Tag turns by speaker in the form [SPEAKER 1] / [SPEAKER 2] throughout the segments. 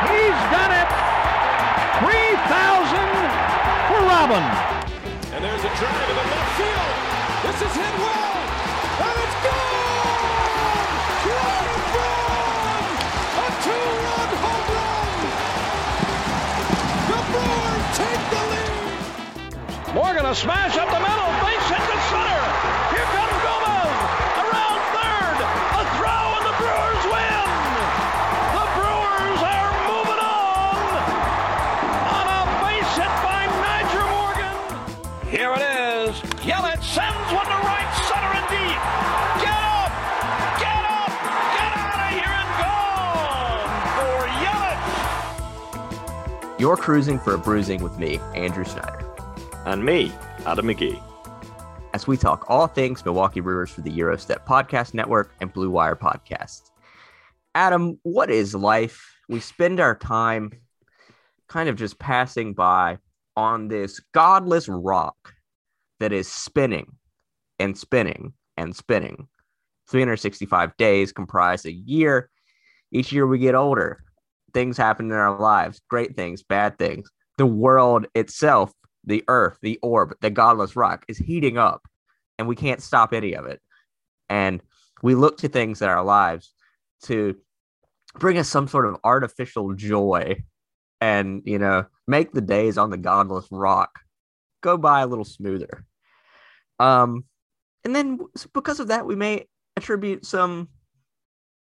[SPEAKER 1] He's done it. 3,000 for Robin.
[SPEAKER 2] And there's a drive in the left field. This is hit well, and it's gone! Ryan Braun! A two-run home run! The Brewers take the lead!
[SPEAKER 1] Morgan a smash up the middle.
[SPEAKER 3] You're cruising for a bruising with me, Andrew Snyder,
[SPEAKER 4] And me, Adam McGee.
[SPEAKER 3] as we talk all things Milwaukee Brewers for the Gyro Step Podcast Network and Blue Wire Podcast. Adam, what is life? We spend our time kind of just passing by on this godless rock that is spinning and spinning and spinning. 365 days comprise a year. Each year we get older. Things happen in our lives, great things, bad things. The world itself, the earth, the orb, the godless rock is heating up, and we can't stop any of it. And we look to things in our lives to bring us some sort of artificial joy and, you know, make the days on the godless rock go by a little smoother. Um, and then because of that, we may attribute some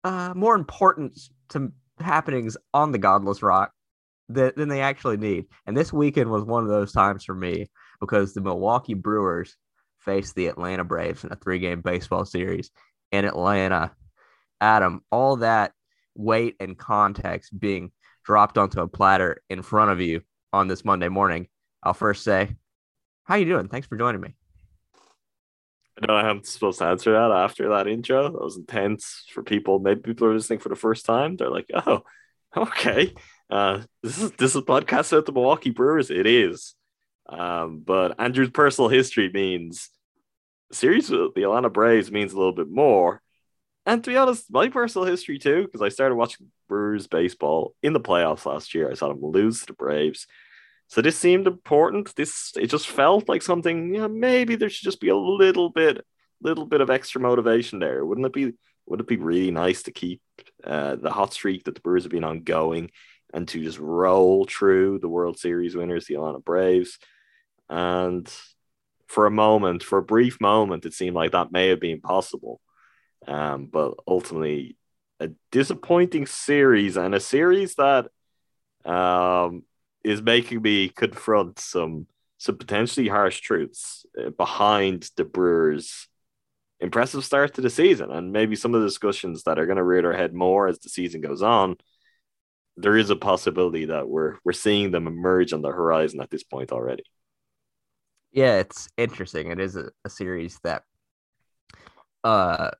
[SPEAKER 3] uh, more importance to happenings on the Godless Rock than, than they actually need. And this weekend was one of those times for me because the Milwaukee Brewers faced the Atlanta Braves in a three game baseball series in Atlanta. Adam, all that weight and context being dropped onto a platter in front of you on this Monday morning, I'll first say, How you doing? Thanks for joining me.
[SPEAKER 4] Know I'm supposed to answer that after that intro. That was intense for people. Maybe people are listening for the first time. They're like, "Oh, okay, uh, this is this is podcast about the Milwaukee Brewers." It is, um, but Andrew's personal history means series with the Atlanta Braves means a little bit more. And to be honest, my personal history too, because I started watching Brewers baseball in the playoffs last year. I saw them lose to the Braves. So this seemed important. This it just felt like something. Yeah, maybe there should just be a little bit, little bit of extra motivation there. Wouldn't it be? Would it be really nice to keep uh, the hot streak that the Brewers have been on going, and to just roll through the World Series winners, the Atlanta Braves, and for a moment, for a brief moment, it seemed like that may have been possible, um, but ultimately, a disappointing series and a series that. Um, is making me confront some some potentially harsh truths uh, behind the Brewers' impressive start to the season, and maybe some of the discussions that are going to rear their head more as the season goes on. There is a possibility that we're we're seeing them emerge on the horizon at this point already.
[SPEAKER 3] Yeah, it's interesting. It is a, a series that uh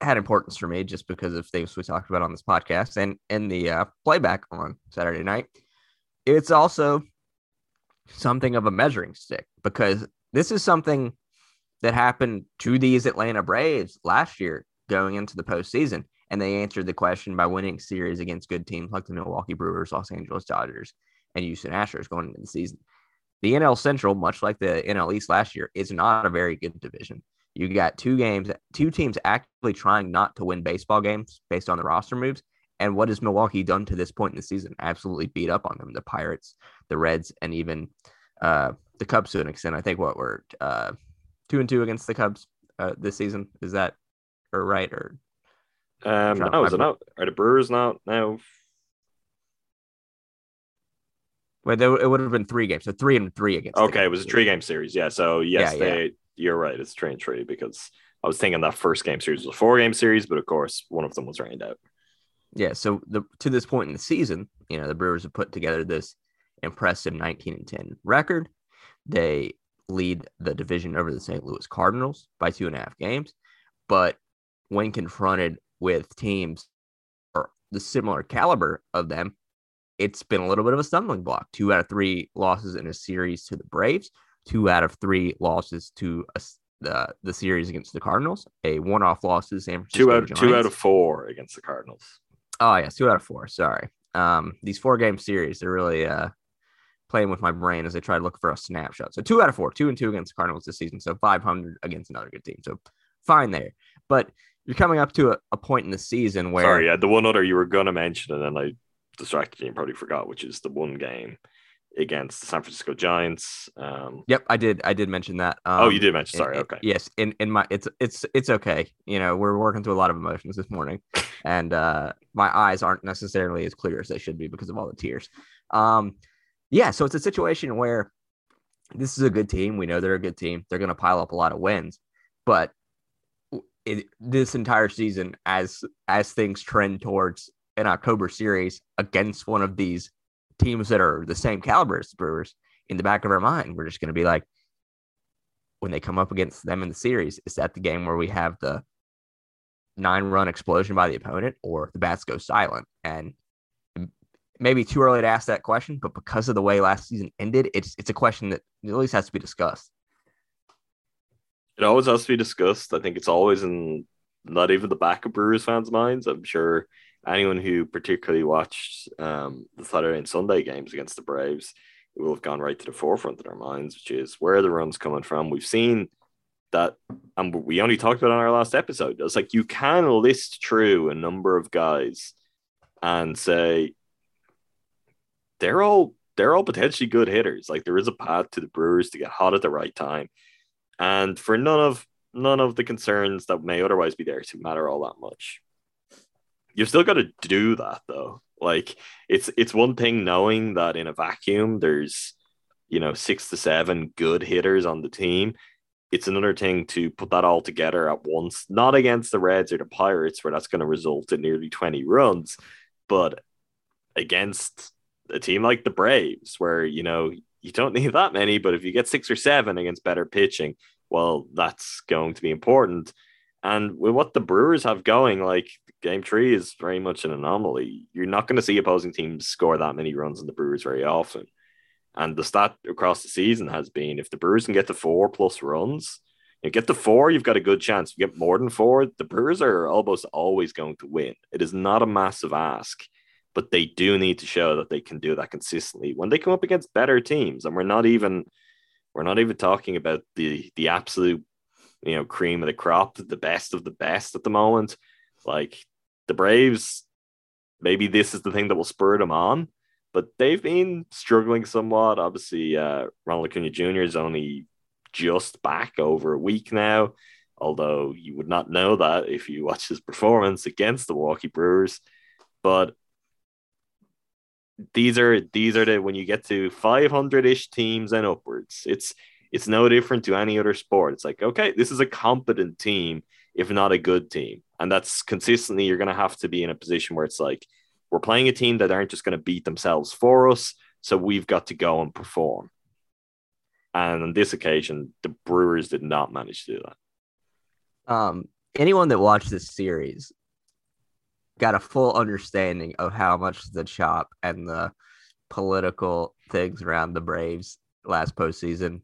[SPEAKER 3] had importance for me just because of things we talked about on this podcast and in the uh, playback on Saturday night. It's also something of a measuring stick because this is something that happened to these Atlanta Braves last year going into the postseason. And they answered the question by winning series against good teams like the Milwaukee Brewers, Los Angeles Dodgers, and Houston Astros going into the season. The NL Central, much like the NL East last year, is not a very good division. You got two games, two teams actively trying not to win baseball games based on the roster moves. And what has Milwaukee done to this point in the season? Absolutely beat up on them. The Pirates, the Reds, and even uh, the Cubs to an extent. I think what we're uh, two and two against the Cubs uh, this season. Is that or right or
[SPEAKER 4] Um, no, is it not? Are the Brewers not now?
[SPEAKER 3] well, there, it would have been three games, so three and three against.
[SPEAKER 4] Okay, it was a three game series. Yeah. So yes,
[SPEAKER 3] Yeah, yeah.
[SPEAKER 4] they. You're right. It's three and three because I was thinking that first game series was a four game series, but of course one of them was rained out.
[SPEAKER 3] Yeah, so the to this point in the season, you know, the Brewers have put together this impressive 19 and 10 record. They lead the division over the St. Louis Cardinals by two and a half games. But when confronted with teams or the similar caliber of them, it's been a little bit of a stumbling block. Two out of three losses in a series to the Braves, two out of three losses to a the the series against the Cardinals, a one-off loss to the San Francisco
[SPEAKER 4] Two out two out of four against the Cardinals.
[SPEAKER 3] Oh yes, two out of four. Sorry. Um, these four game series, they're really uh playing with my brain as they try to look for a snapshot. So two out of four, two and two against the Cardinals this season. So 500 against another good team. So fine there. But you're coming up to a, a point in the season where
[SPEAKER 4] Sorry, yeah, the one other you were gonna mention, and then I distracted you and probably forgot, which is the one game against the San Francisco Giants. Um,
[SPEAKER 3] Yep, I did. I did mention that. Um,
[SPEAKER 4] oh, you did mention. Sorry.
[SPEAKER 3] in-
[SPEAKER 4] Okay.
[SPEAKER 3] Yes, in in my it's it's it's okay. You know, we're working through a lot of emotions this morning, and uh my eyes aren't necessarily as clear as they should be because of all the tears. Um, yeah, so it's a situation where this is a good team. We know they're a good team. They're going to pile up a lot of wins, but it, this entire season, as as things trend towards an October series against one of these teams that are the same caliber as the Brewers, in the back of our mind, we're just going to be like, when they come up against them in the series, is that the game where we have the nine run explosion by the opponent or the bats go silent? And maybe too early to ask that question, but because of the way last season ended, it's it's a question that at least has to be discussed.
[SPEAKER 4] It always has to be discussed. I think it's always in not even the back of Brewers fans' minds. I'm sure anyone who particularly watched um, the Saturday and Sunday games against the Braves will have gone right to the forefront of their minds, which is where the runs coming from. We've seen that, and we only talked about on our last episode. It's like you can list through a number of guys and say they're all they're all potentially good hitters. Like there is a path to the Brewers to get hot at the right time and for none of none of the concerns that may otherwise be there to matter all that much. You've still got to do that though. Like it's it's one thing knowing that in a vacuum there's you know six to seven good hitters on the team. It's another thing to put that all together at once, not against the Reds or the Pirates, where that's going to result in nearly 20 runs, but against a team like the Braves, where you know you don't need that many, but if you get six or seven against better pitching, well, that's going to be important. And with what the Brewers have going, like game three is very much an anomaly. You're not going to see opposing teams score that many runs on the Brewers very often. And the stat across the season has been if the Brewers can get to four plus runs, you get to four, you've got a good chance. You get more than four, the Brewers are almost always going to win. It is not a massive ask but they do need to show that they can do that consistently when they come up against better teams. And we're not even we're not even talking about the the absolute you know cream of the crop, the best of the best at the moment. Like the Braves, maybe this is the thing that will spur them on, but they've been struggling somewhat. Obviously, uh, Ronald Acuna Jr. is only just back over a week now, although you would not know that if you watch his performance against the Milwaukee Brewers. But these are these are the when you get to 500-ish teams and upwards it's it's no different to any other sport it's like okay this is a competent team if not a good team. And that's consistently you're going to have to be in a position where it's like we're playing a team that aren't just going to beat themselves for us so we've got to go and perform. And on this occasion, the Brewers did not manage to do that.
[SPEAKER 3] Um, anyone that watched this series got a full understanding of how much the chop and the political things around the Braves last postseason,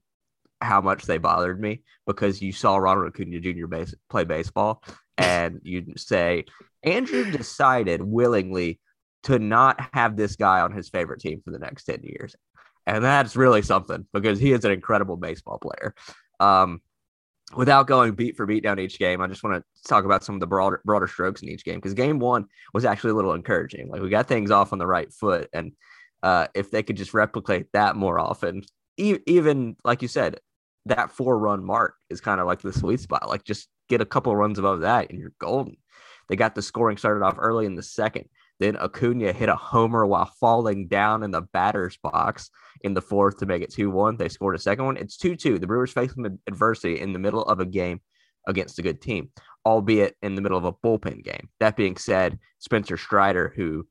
[SPEAKER 3] how much they bothered me because you saw Ronald Acuna Jr. Base, play baseball and you'd say, Andrew decided willingly to not have this guy on his favorite team for the next 10 years. And that's really something because he is an incredible baseball player. Um, without going beat for beat down each game, I just want to talk about some of the broader broader strokes in each game because game one was actually a little encouraging. Like we got things off on the right foot, and uh, if they could just replicate that more often, e- even like you said, that four run mark is kind of like the sweet spot. Like just get a couple runs above that, and you're golden. They got the scoring started off early in the second. Then Acuna hit a homer while falling down in the batter's box in the fourth to make it 2 1. They scored a second one. It's 2 2. The Brewers facing adversity in the middle of a game against a good team, albeit in the middle of a bullpen game. That being said, Spencer Strider, who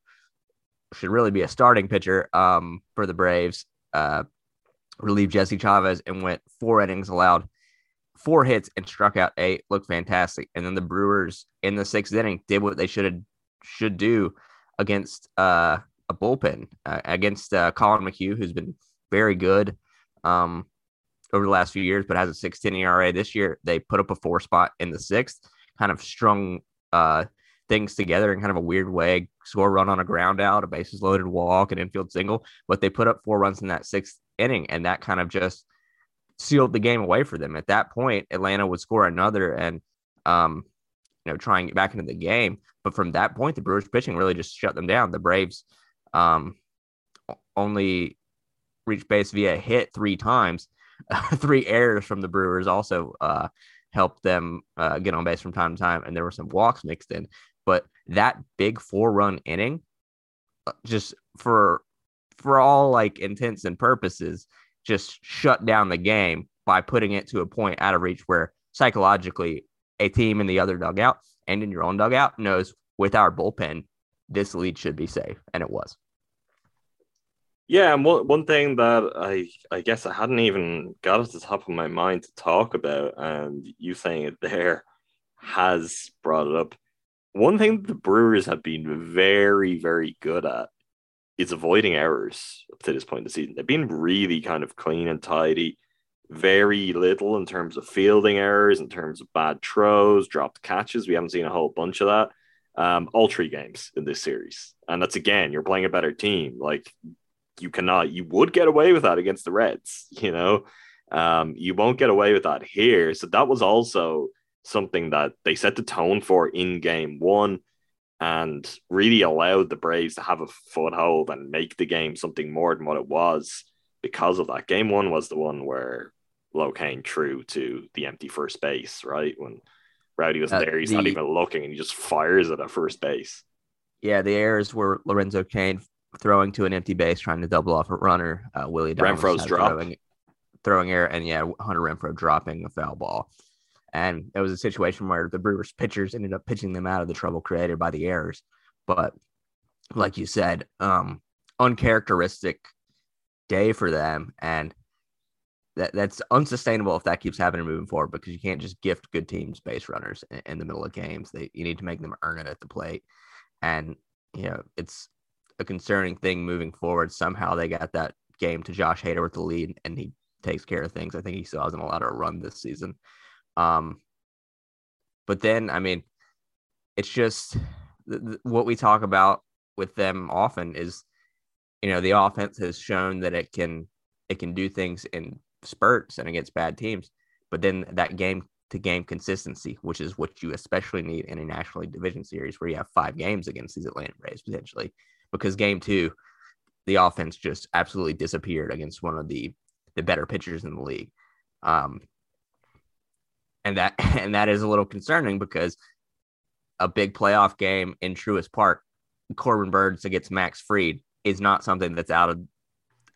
[SPEAKER 3] should really be a starting pitcher um, for the Braves, uh, relieved Jesse Chavez and went four innings, allowed four hits and struck out eight. Looked fantastic. And then the Brewers in the sixth inning did what they should should do against uh, a bullpen uh, against uh, Collin McHugh, who's been very good um, over the last few years, but has a 16 ERA this year. They put up a four spot in the sixth, kind of strung uh, things together in kind of a weird way. Score run on a ground out, a bases loaded walk, an infield single, but they put up four runs in that sixth inning, and that kind of just sealed the game away for them. At that point, Atlanta would score another and um, you know try and get back into the game. But from that point, the Brewers pitching really just shut them down. The Braves um, only reached base via hit three times. three errors from the Brewers also uh, helped them uh, get on base from time to time, and there were some walks mixed in. But that big four-run inning, uh, just for for all like intents and purposes, just shut down the game by putting it to a point out of reach where psychologically a team in the other dugout and in your own dugout knows with our bullpen, this lead should be safe. And it was.
[SPEAKER 4] Yeah, and one, one thing that I I guess I hadn't even got at the top of my mind to talk about, and you saying it there has brought it up. One thing the Brewers have been very, very good at is avoiding errors up to this point in the season. They've been really kind of clean and tidy very little in terms of fielding errors, in terms of bad throws, dropped catches. We haven't seen a whole bunch of that. Um, all three games in this series. And that's again, you're playing a better team. Like you cannot, you would get away with that against the Reds, you know. Um, you won't get away with that here. So that was also something that they set the tone for in game one and really allowed the Braves to have a foothold and make the game something more than what it was because of that. Game one was the one where Lowe came true to the empty first base, right? When Rowdy was uh, there, he's the, not even looking and he just fires it at first base.
[SPEAKER 3] Yeah, the errors were Lorenzo Cain throwing to an empty base, trying to double off a runner. Uh, Willie
[SPEAKER 4] Renfroe's drop.
[SPEAKER 3] Throwing, throwing air, and yeah, Hunter Renfroe dropping a foul ball. And it was a situation where the Brewers pitchers ended up pitching them out of the trouble created by the errors. But like you said, um, uncharacteristic day for them. And that, that's unsustainable if that keeps happening moving forward because you can't just gift good teams base runners in, in the middle of games. They you need to make them earn it at the plate. And you know, it's a concerning thing moving forward. Somehow they got that game to Josh Hader with the lead and he takes care of things. I think he still hasn't allowed a run this season. Um, but then, I mean, it's just th- th- what we talk about with them often is you know the offense has shown that it can it can do things in spurts and against bad teams but then that game to game consistency which is what you especially need in a national division series where you have five games against these atlanta braves potentially because game two the offense just absolutely disappeared against one of the the better pitchers in the league. Um and that and that is a little concerning because a big playoff game in Truist Park, Corbin Burnes against Max Fried is not something that's out of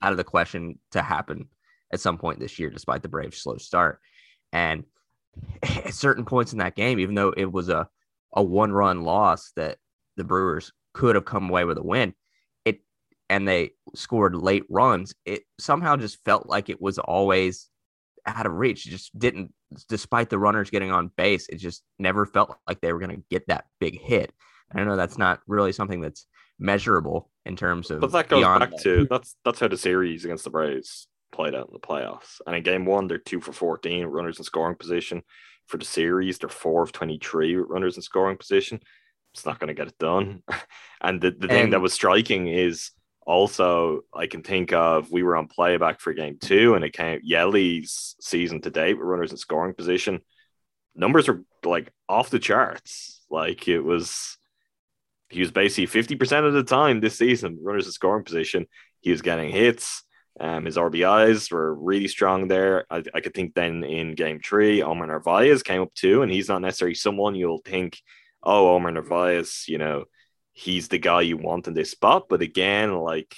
[SPEAKER 3] out of the question to happen at some point this year, despite the Braves' slow start. And at certain points in that game, even though it was a a one run loss that the Brewers could have come away with a win, it and they scored late runs, it somehow just felt like it was always out of reach. It just didn't, despite the runners getting on base, it just never felt like they were going to get that big hit. I know that's not really something that's measurable in terms of.
[SPEAKER 4] But that goes back
[SPEAKER 3] that.
[SPEAKER 4] to that's that's how the series against the Braves played out in the playoffs. And in game one, they're two for 14 runners in scoring position. For the series, they're four of 23 runners in scoring position. It's not going to get it done. And the, the thing that was striking is also, I can think of we were on playback for game two, and it came Yeli's season to date with runners in scoring position. Numbers are like off the charts. Like it was, he was basically 50% of the time this season, runners in scoring position. He was getting hits. Um, his RBIs were really strong there. I, I could think then in game three, Omar Narvaez came up too, and he's not necessarily someone you'll think, oh, Omar Narvaez, you know, he's the guy you want in this spot. But again, like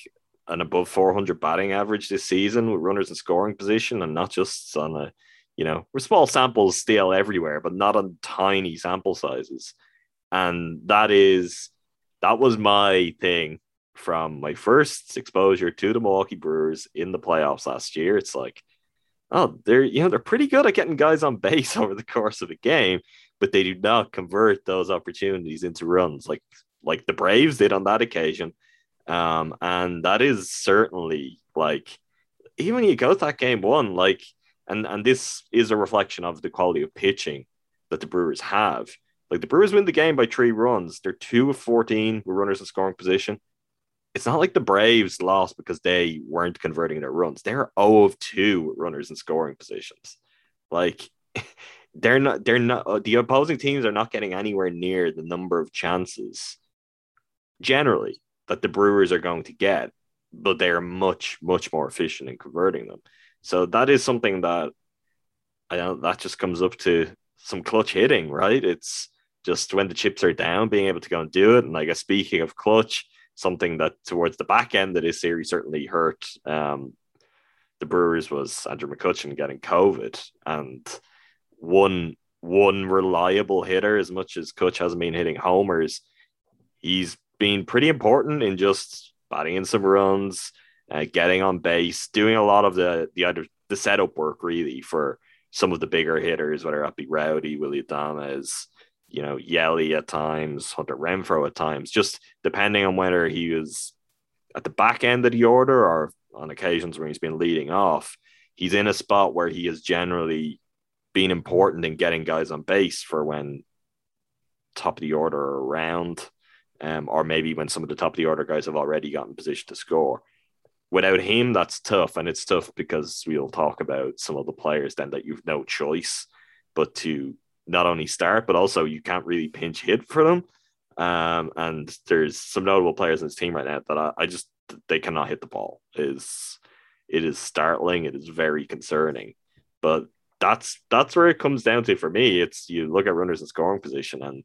[SPEAKER 4] an above 400 batting average this season with runners in scoring position, and not just on a, you know, we're small samples still everywhere, but not on tiny sample sizes. And that is, that was my thing from my first exposure to the Milwaukee Brewers in the playoffs last year. It's like, oh, they're you know they're pretty good at getting guys on base over the course of a game, but they do not convert those opportunities into runs like like the Braves did on that occasion. Um, and that is certainly like even you go to that game one, like and and this is a reflection of the quality of pitching that the Brewers have. Like the Brewers win the game by three runs. They're two of 14 with runners in scoring position it's not like the Braves lost because they weren't converting their runs. They're 0 of 2 with runners in scoring positions. Like they're not they're not uh, the opposing teams are not getting anywhere near the number of chances generally that the Brewers are going to get, but they are much much more efficient in converting them. So that is something that I that just comes up to some clutch hitting, right? It's just when the chips are down, being able to go and do it. And I guess speaking of clutch, something that towards the back end of this series certainly hurt um, the Brewers was Andrew McCutchen getting COVID, and one one reliable hitter, as much as Kutch hasn't been hitting homers, he's been pretty important in just batting in some runs, uh, getting on base, doing a lot of the the other the setup work really for some of the bigger hitters, whether that be Rowdy, Willy Adames, you know, Yelly at times, Hunter Renfroe at times, just depending on whether he was at the back end of the order or on occasions when he's been leading off, he's in a spot where he has generally been important in getting guys on base for when top of the order are around, um, or maybe when some of the top of the order guys have already gotten position to score. Without him, that's tough, and it's tough because we'll talk about some of the players then that you've no choice but to not only start, but also you can't really pinch hit for them. Um, and there's some notable players in this team right now that I, I just they cannot hit the ball. is It is startling. It is very concerning. But that's that's where it comes down to for me. It's you look at runners in scoring position, and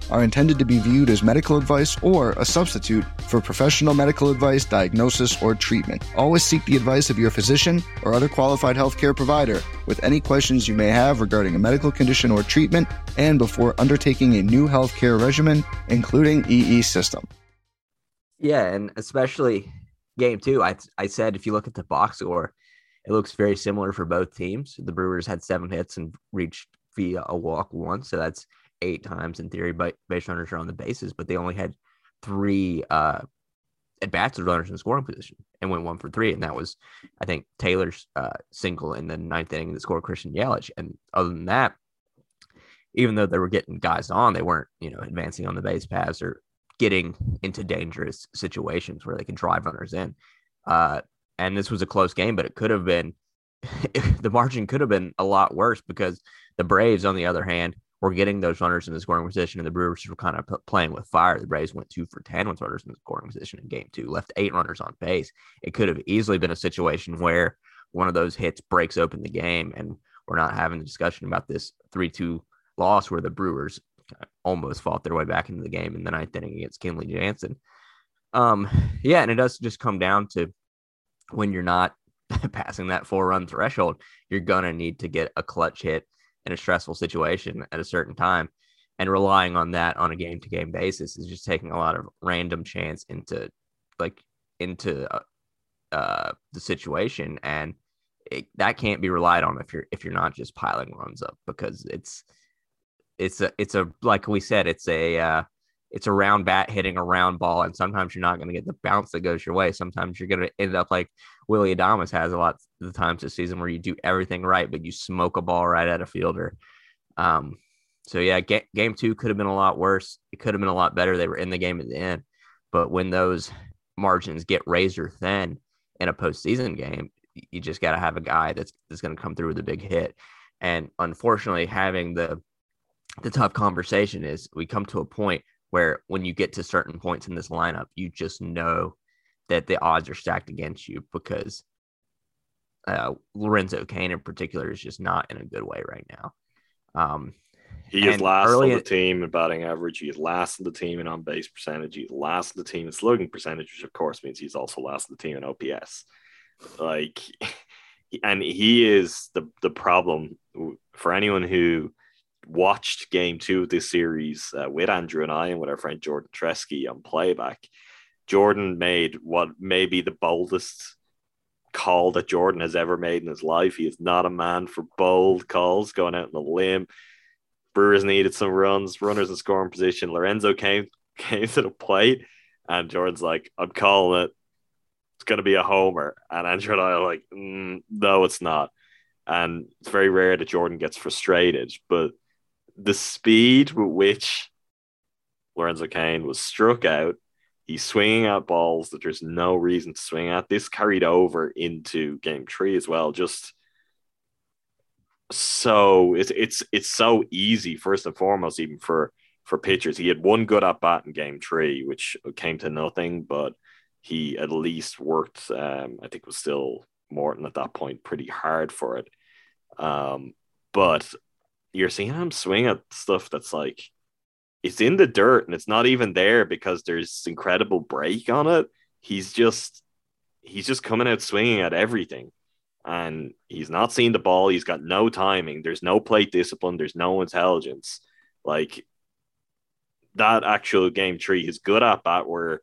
[SPEAKER 5] are intended to be viewed as medical advice or a substitute for professional medical advice, diagnosis, or treatment. Always seek the advice of your physician or other qualified healthcare provider with any questions you may have regarding a medical condition or treatment and before undertaking a new healthcare regimen, including EE system.
[SPEAKER 3] Yeah, and especially game two, I, I said if you look at the box score, it looks very similar for both teams. The Brewers had seven hits and reached via a walk once, so that's eight times in theory. But base runners are on the bases, but they only had three uh, at bats with runners in scoring position and went one for three, and that was, I think, Taylor's uh, single in the ninth inning that scored Christian Yelich. And other than that, even though they were getting guys on, they weren't, you know, advancing on the base paths or getting into dangerous situations where they could drive runners in. Uh, and this was a close game, but it could have been the margin could have been a lot worse because the Braves, on the other hand, were getting those runners in the scoring position, and the Brewers were kind of p- playing with fire. The Braves went two for ten with runners in the scoring position in Game Two, left eight runners on base. It could have easily been a situation where one of those hits breaks open the game, and we're not having the discussion about this three-two loss where the Brewers almost fought their way back into the game in the ninth inning against Kenley Jansen. Um, yeah, and it does just come down to when you're not passing that four run threshold, you're going to need to get a clutch hit in a stressful situation at a certain time. And relying on that on a game to game basis is just taking a lot of random chance into like into uh, uh, the situation. And it, that can't be relied on if you're if you're not just piling runs up because it's it's a it's a like we said it's a uh, it's a round bat hitting a round ball, and sometimes you're not going to get the bounce that goes your way. Sometimes you're going to end up like Willy Adames has a lot of the times this season where you do everything right, but you smoke a ball right at a fielder. Um, so yeah, ga- game two could have been a lot worse. It could have been a lot better. They were in the game at the end, but when those margins get razor thin in a postseason game, you just got to have a guy that's that's going to come through with a big hit. And unfortunately, having the the tough conversation is we come to a point where when you get to certain points in this lineup, you just know that the odds are stacked against you because uh, Lorenzo Cain in particular is just not in a good way right now. Um,
[SPEAKER 4] he is last on the team in batting average. He is last on the team in on base percentage. He's last on the team in slugging percentage, which of course means he's also last on the team in OPS. Like, and he is the the problem for anyone who watched game two of this series uh, with Andrew and I and with our friend Jordan Tresky on playback. Jordan made what may be the boldest call that Jordan has ever made in his life. He is not a man for bold calls going out on a limb. Brewers needed some runs, runners in scoring position. Lorenzo came came to the plate, and Jordan's like, "I'm calling it. It's going to be a homer." And Andrew and I are like, mm, "No, it's not." And it's very rare that Jordan gets frustrated, but the speed with which Lorenzo Cain was struck out, he's swinging at balls that there's no reason to swing at. This carried over into game three as well. Just so it's it's it's so easy first and foremost even for for pitchers. He had one good at bat in game three, which came to nothing, but he at least worked. Um, I think was still Morton at that point pretty hard for it. Um, but you're seeing him swing at stuff that's like it's in the dirt and it's not even there because there's incredible break on it. He's just he's just coming out swinging at everything and he's not seeing the ball. He's got no timing. There's no plate discipline. There's no intelligence. Like that actual game tree is good at bat where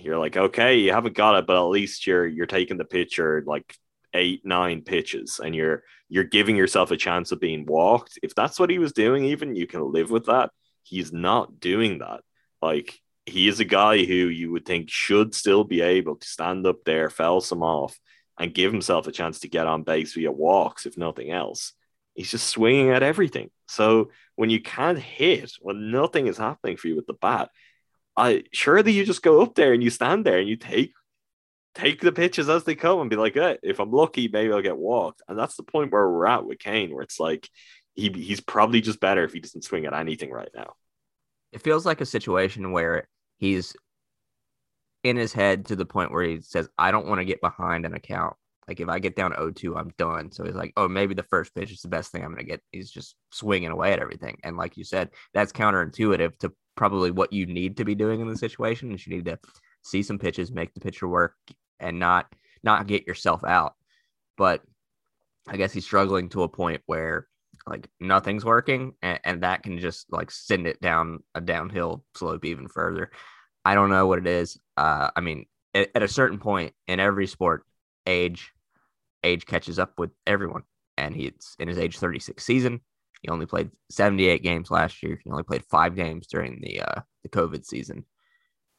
[SPEAKER 4] you're like, okay, you haven't got it, but at least you're you're taking the pitcher like eight, nine pitches and you're you're giving yourself a chance of being walked. If that's what he was doing, even you can live with that. He's not doing that. Like he is a guy who you would think should still be able to stand up there, foul some off, and give himself a chance to get on base via walks, if nothing else. He's just swinging at everything. So when you can't hit, when nothing is happening for you with the bat, I surely you just go up there and you stand there and you take take the pitches as they come and be like, hey, if I'm lucky, maybe I'll get walked. And that's the point where we're at with Cain, where it's like he he's probably just better if he doesn't swing at anything right now.
[SPEAKER 3] It feels like a situation where he's in his head to the point where he says, I don't want to get behind an account. Like if I get down 0-2, I'm done. So he's like, oh, maybe the first pitch is the best thing I'm going to get. He's just swinging away at everything. And like you said, that's counterintuitive to probably what you need to be doing in the situation. Is you need to see some pitches, make the pitcher work, and not not get yourself out. But I guess he's struggling to a point where like nothing's working, and, and that can just like send it down a downhill slope even further. I don't know what it is. Uh, I mean, at, at a certain point in every sport, age age catches up with everyone, and he's in his age 36 season. He only played 78 games last year. He only played five games during the uh, the COVID season.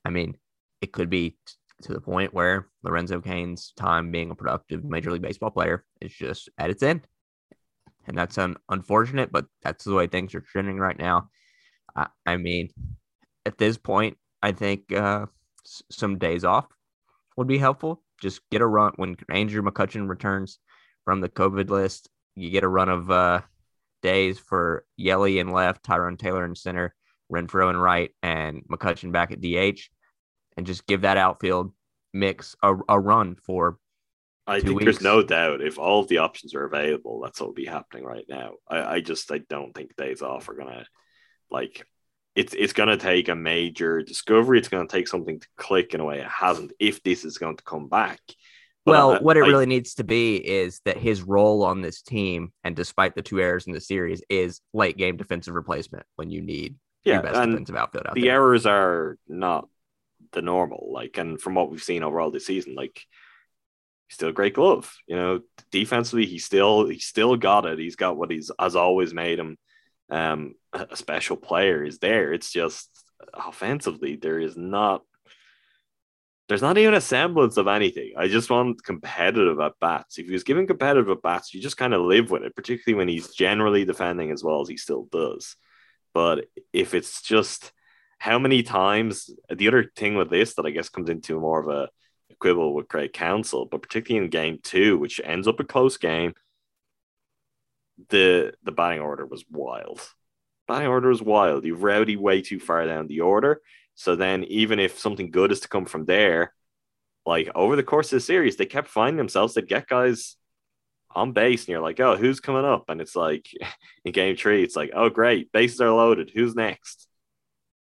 [SPEAKER 3] I mean, it could be t- to the point where Lorenzo Cain's time being a productive Major League Baseball player is just at its end, and that's un- unfortunate. But that's the way things are trending right now. I, I mean, at this point, I think uh, s- some days off would be helpful. Just get a run when Andrew McCutchen returns from the COVID list. You get a run of uh, days for Yelly and left, Tyrone Taylor in center, Renfroe and right, and McCutchen back at DH, and just give that outfield mix a, a run for.
[SPEAKER 4] I think
[SPEAKER 3] weeks.
[SPEAKER 4] there's no doubt if all of the options are available, that's what will be happening right now. I, I just I don't think days off are gonna like it's it's gonna take a major discovery. It's gonna take something to click in a way it hasn't if this is going to come back. But
[SPEAKER 3] Well,
[SPEAKER 4] I-
[SPEAKER 3] what it
[SPEAKER 4] I-
[SPEAKER 3] really needs to be is that his role on this team, and despite the two errors in the series, is late game defensive replacement when you need
[SPEAKER 4] yeah,
[SPEAKER 3] your best
[SPEAKER 4] and
[SPEAKER 3] defensive outfield out
[SPEAKER 4] the
[SPEAKER 3] there.
[SPEAKER 4] errors are not the normal. Like, and from what we've seen overall this season, like he's still a great glove. You know, defensively, he still he still got it. He's got what he's has always made him um a special player is there. It's just offensively, there is not there's not even a semblance of anything. I just want competitive at bats. If he was given competitive at bats, you just kind of live with it, particularly when he's generally defending as well as he still does. But if it's just how many times the other thing with this that I guess comes into more of a quibble with Craig Counsell, but particularly in game two, which ends up a close game, the the batting order was wild. Batting order was wild. You've rowdy way too far down the order. So then even if something good is to come from there, like over the course of the series, they kept finding themselves to get guys on base, and you're like, oh, who's coming up? And it's like in game three, it's like, oh great, bases are loaded. Who's next?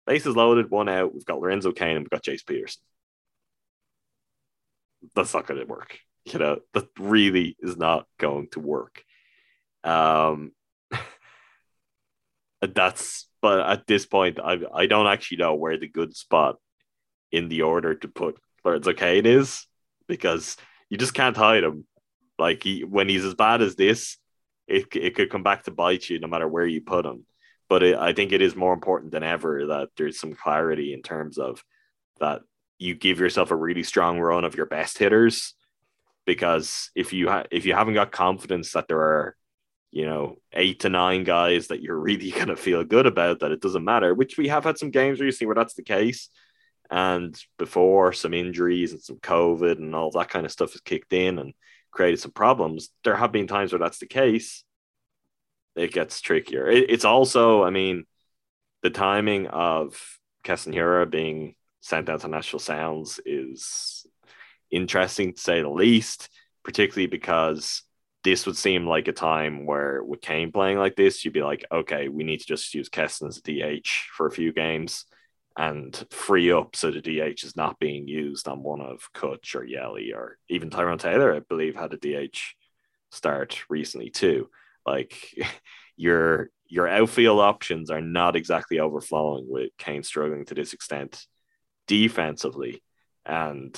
[SPEAKER 4] Bases loaded, one out. We've got Lorenzo Cain and we've got Jace Peterson. That's not going to work. You know, that really is not going to work. Um, that's but at this point, I I don't actually know where the good spot in the order to put Lorenzo Cain is because you just can't hide him. Like he, when he's as bad as this, it it could come back to bite you no matter where you put him. But it, I think it is more important than ever that there's some clarity in terms of that you give yourself a really strong run of your best hitters because if you ha- if you haven't got confidence that there are you know eight to nine guys that you're really going to feel good about that it doesn't matter which we have had some games recently where that's the case. And before some injuries and some covid and all that kind of stuff has kicked in and created some problems there have been times where that's the case. It gets trickier. It, it's also i mean the timing of Keston Hiura being to Nashville Sounds is interesting to say the least, particularly because this would seem like a time where with Cain playing like this, you'd be like, okay, we need to just use Keston as a DH for a few games and free up so the DH is not being used on one of Kutch or Yelly or even Tyrone Taylor, I believe, had a DH start recently too. Like your your outfield options are not exactly overflowing with Cain struggling to this extent defensively. And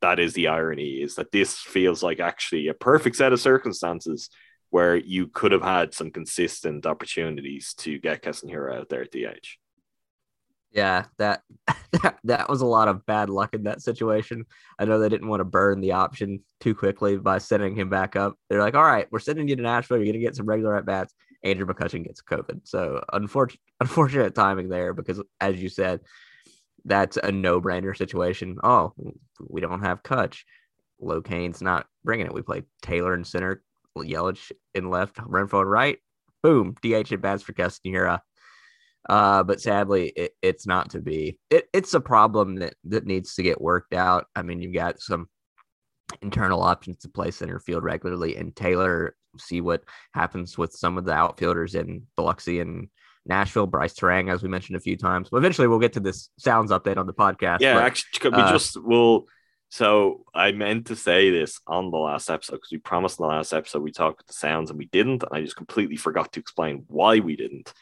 [SPEAKER 4] that is the irony is that this feels like actually a perfect set of circumstances where you could have had some consistent opportunities to get Casemiro out there at DH.
[SPEAKER 3] Yeah, that, that that was a lot of bad luck in that situation. I know they didn't want to burn the option too quickly by sending him back up. They're like, "All right, we're sending you to Nashville. You're gonna get some regular at bats." Andrew McCutchen gets COVID, so unfortunate unfortunate timing there because, as you said, that's a no brainer situation. Oh, we don't have Kutch. Locane's not bringing it. We play Taylor in center, Yelich in left, Renfroe in right. Boom, DH at bats for Keston Hiura. Uh, but sadly, it, it's not to be. It, it's a problem that that needs to get worked out. I mean, you've got some internal options to play center field regularly, and Taylor. See what happens with some of the outfielders in Biloxi and Nashville, Brice Turang, as we mentioned a few times. But eventually, we'll get to this sounds update on the podcast.
[SPEAKER 4] Yeah,
[SPEAKER 3] but,
[SPEAKER 4] actually, we
[SPEAKER 3] uh,
[SPEAKER 4] just will. So I meant to say this on the last episode because we promised in the last episode we talked with the sounds and we didn't, and I just completely forgot to explain why we didn't.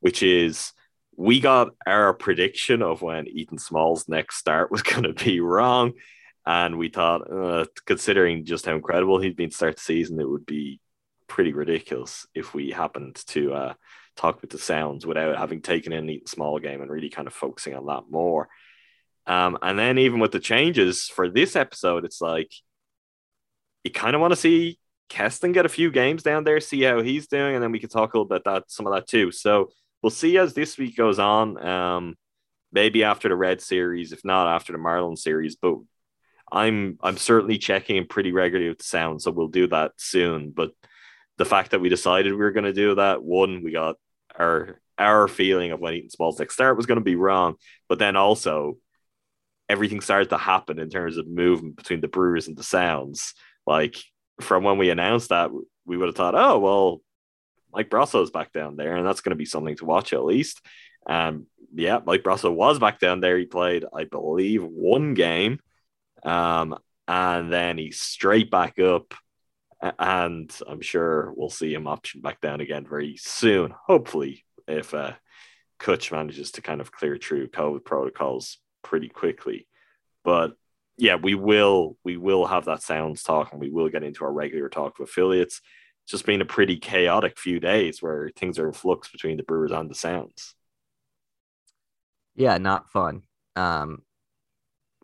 [SPEAKER 4] Which is we got our prediction of when Ethan Small's next start was going to be wrong, and we thought, uh, considering just how incredible he'd been to start the season, it would be pretty ridiculous if we happened to uh, talk with the sounds without having taken in Ethan Small game and really kind of focusing on that more. Um, and then even with the changes for this episode, it's like you kind of want to see Keston get a few games down there, see how he's doing, and then we can talk a little bit that some of that too. So we'll see as this week goes on. Um, maybe after the Red series, if not after the Marlin series, but I'm I'm certainly checking in pretty regularly with the sound, so we'll do that soon. But the fact that we decided we were going to do that, one, we got our our feeling of when Small's next start was going to be wrong, but then also everything started to happen in terms of movement between the Brewers and the Sounds. Like from when we announced that, we would have thought, oh well, Mike Brosseau's back down there, and that's going to be something to watch at least. Um, yeah, Mike Brosseau was back down there. He played, I believe, one game, um, and then he's straight back up. And I'm sure we'll see him option back down again very soon. Hopefully, if uh, Kutch manages to kind of clear through COVID protocols pretty quickly. But yeah, we will we will have that sounds talk and we will get into our regular talk of affiliates. It's just been a pretty chaotic few days where things are in flux between the Brewers and the Sounds.
[SPEAKER 3] Yeah, not fun. Um,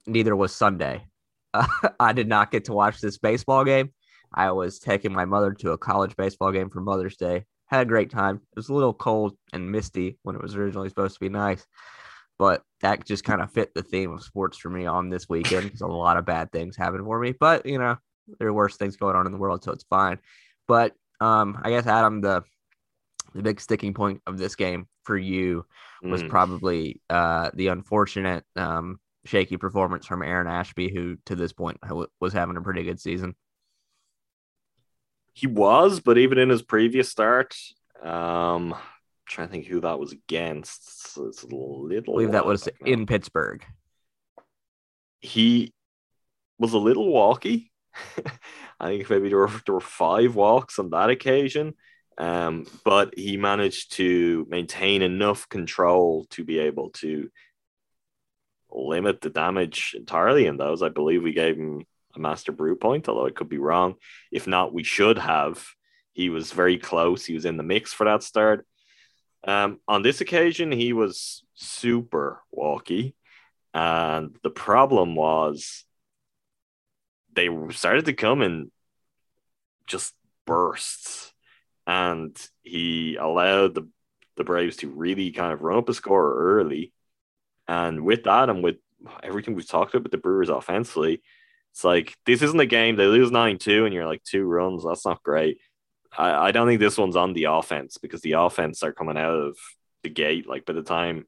[SPEAKER 3] neither was Sunday. Uh, I did not get to watch this baseball game. I was taking my mother to a college baseball game for Mother's Day. Had a great time. It was a little cold and misty when it was originally supposed to be nice, but that just kind of fit the theme of sports for me on this weekend because a lot of bad things happened for me. But you know, there are worse things going on in the world, so it's fine. But um, I guess Adam, the the big sticking point of this game for you was
[SPEAKER 4] Mm.
[SPEAKER 3] probably uh, the unfortunate um, shaky performance from Aaron Ashby, who to this point was having a pretty good season.
[SPEAKER 4] He was, but even in his previous start, um, trying to think who that was against. It's a little.
[SPEAKER 3] I believe that was
[SPEAKER 4] now.
[SPEAKER 3] in Pittsburgh.
[SPEAKER 4] he was a little walky. I think maybe there were, there were five walks on that occasion, um, but he managed to maintain enough control to be able to limit the damage entirely in those. I believe we gave him a master brew point, although I could be wrong. If not, we should have. He was very close. He was in the mix for that start. Um, on this occasion, he was super walky. And the problem was they started to come in just bursts. And he allowed the, the Braves to really kind of run up a score early. And with that, and with everything we've talked about with the Brewers offensively, it's like this isn't a game. They lose 9 2, and you're like two runs. That's not great. I, I don't think this one's on the offense because the offense are coming out of the gate. Like by the time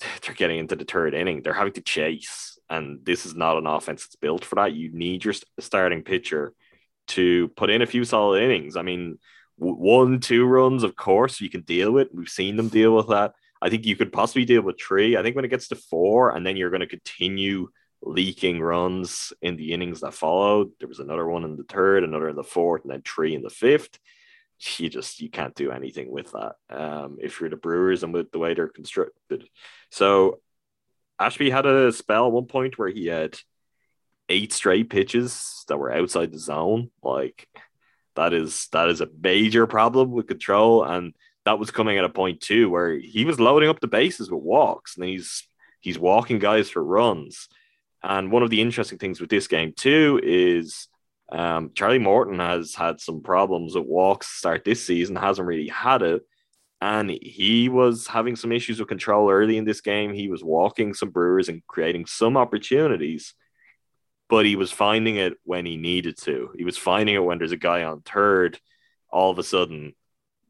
[SPEAKER 4] they're getting into the third inning, they're having to chase. And this is not an offense that's built for that. You need your st- starting pitcher to put in a few solid innings. I mean, one, two runs, of course, you can deal with. We've seen them deal with that. I think you could possibly deal with three. I think when it gets to four, and then you're going to continue leaking runs in the innings that followed. There was another one in the third, another in the fourth, and then three in the fifth. You just you can't do anything with that um, if you're the Brewers and with the way they're constructed. So Ashby had a spell at one point where he had eight straight pitches that were outside the zone. Like that is that is a major problem with control. And that was coming at a point too where he was loading up the bases with walks and he's he's walking guys for runs. And one of the interesting things with this game too is um, Charlie Morton has had some problems at walks start this season, hasn't really had it. And he was having some issues with control early in this game. He was walking some Brewers and creating some opportunities, but he was finding it when he needed to. He was finding it when there's a guy on third. All of a sudden,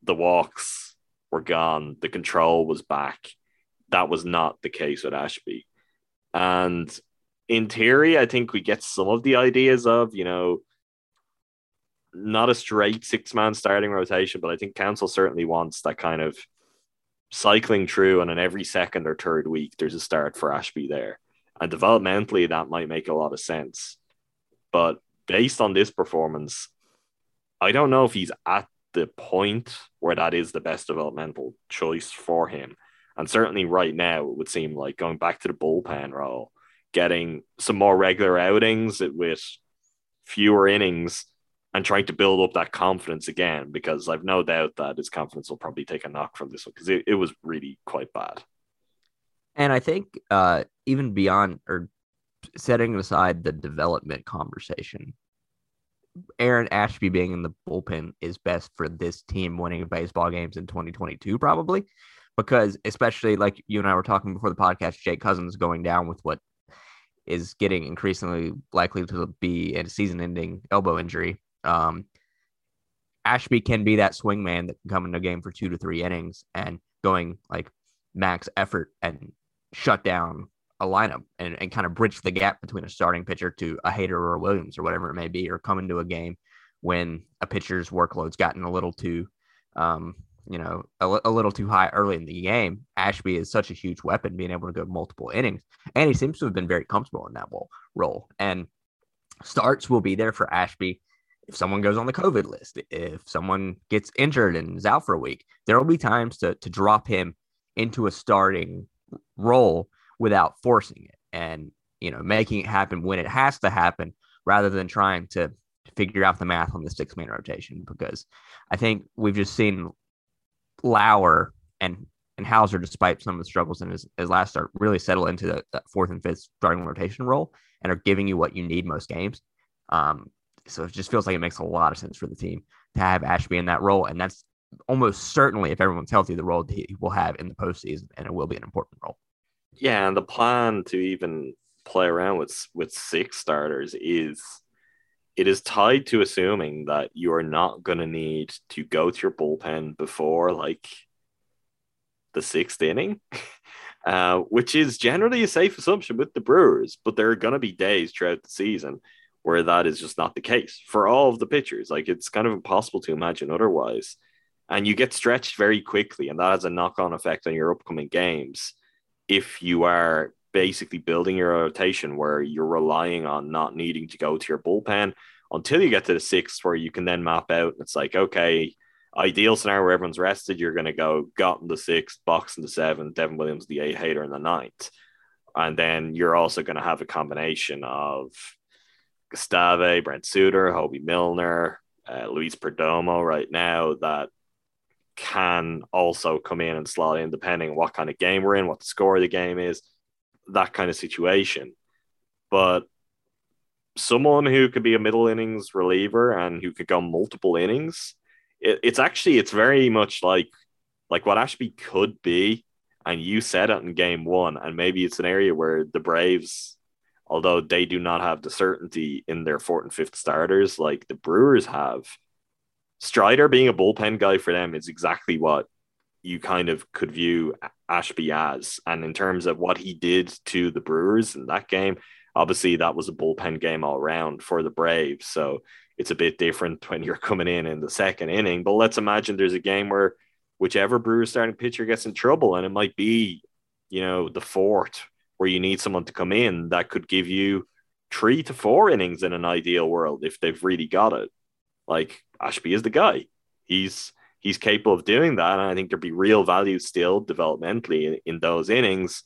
[SPEAKER 4] the walks were gone, the control was back. That was not the case with Ashby. And in theory, I think we get some of the ideas of, you know, not a straight six man starting rotation, but I think Counsell certainly wants that kind of cycling through and in every second or third week there's a start for Ashby there. And developmentally that might make a lot of sense. But based on this performance, I don't know if he's at the point where that is the best developmental choice for him. And certainly right now it would seem like going back to the bullpen role, getting some more regular outings with fewer innings and trying to build up that confidence again because I've no doubt that his confidence will probably take a knock from this one because it, it was really quite bad.
[SPEAKER 3] And I think uh, even beyond or setting aside the development conversation, Aaron Ashby being in the bullpen is best for this team winning baseball games in 2022, probably because especially like you and I were talking before the podcast, Jake Cousins going down with what is getting increasingly likely to be a season-ending elbow injury. Um, Ashby can be that swing man that can come into a game for two to three innings and going like max effort and shut down a lineup and, and kind of bridge the gap between a starting pitcher to a Hader or a Williams or whatever it may be, or come into a game when a pitcher's workload's gotten a little too, um, you know, a, a, little too high early in the game. Ashby is such a huge weapon, being able to go multiple innings, and he seems to have been very comfortable in that role. And starts will be there for Ashby if someone goes on the COVID list, if someone gets injured and is out for a week, there will be times to to drop him into a starting role without forcing it and you know making it happen when it has to happen rather than trying to figure out the math on the six man rotation because I think we've just seen Lauer and and Houser, despite some of the struggles in his, his last start, really settle into the, that fourth and fifth starting rotation role and are giving you what you need most games. Um, so it just feels like it makes a lot of sense for the team to have Ashby in that role. And that's almost certainly, if everyone's healthy, the role he will have in the postseason, and it will be an important role.
[SPEAKER 4] Yeah, and the plan to even play around with with six starters is it is tied to assuming that you are not going to need to go to your bullpen before like the sixth inning, uh, which is generally a safe assumption with the Brewers. But there are going to be days throughout the season where that is just not the case for all of the pitchers. Like it's kind of impossible to imagine otherwise. And you get stretched very quickly, and that has a knock on effect on your upcoming games if you are basically building your rotation where you're relying on not needing to go to your bullpen until you get to the sixth, where you can then map out. It's like, okay, ideal scenario where everyone's rested, you're going to go Gott in the sixth, box in the seventh, Devin Williams, the eight, Hader in the ninth. And then you're also going to have a combination of Gustave, Brent Suter, Hoby Milner, uh, Luis Perdomo right now that can also come in and slot in depending on what kind of game we're in, what the score of the game is, that kind of situation. But someone who could be a middle innings reliever and who could go multiple innings, it, it's actually it's very much like like what Ashby could be. And you said it in game one, and maybe it's an area where the Braves although they do not have the certainty in their fourth and fifth starters like the Brewers have. Strider being a bullpen guy for them is exactly what you kind of could view Ashby as. And in terms of what he did to the Brewers in that game, obviously that was a bullpen game all around for the Braves. So it's a bit different when you're coming in in the second inning. But let's imagine there's a game where whichever Brewers starting pitcher gets in trouble, and it might be, you know, the fourth where you need someone to come in that could give you three to four innings in an ideal world if they've really got it. Like Ashby is the guy. He's he's capable of doing that, and I think there'd be real value still developmentally in, in those innings.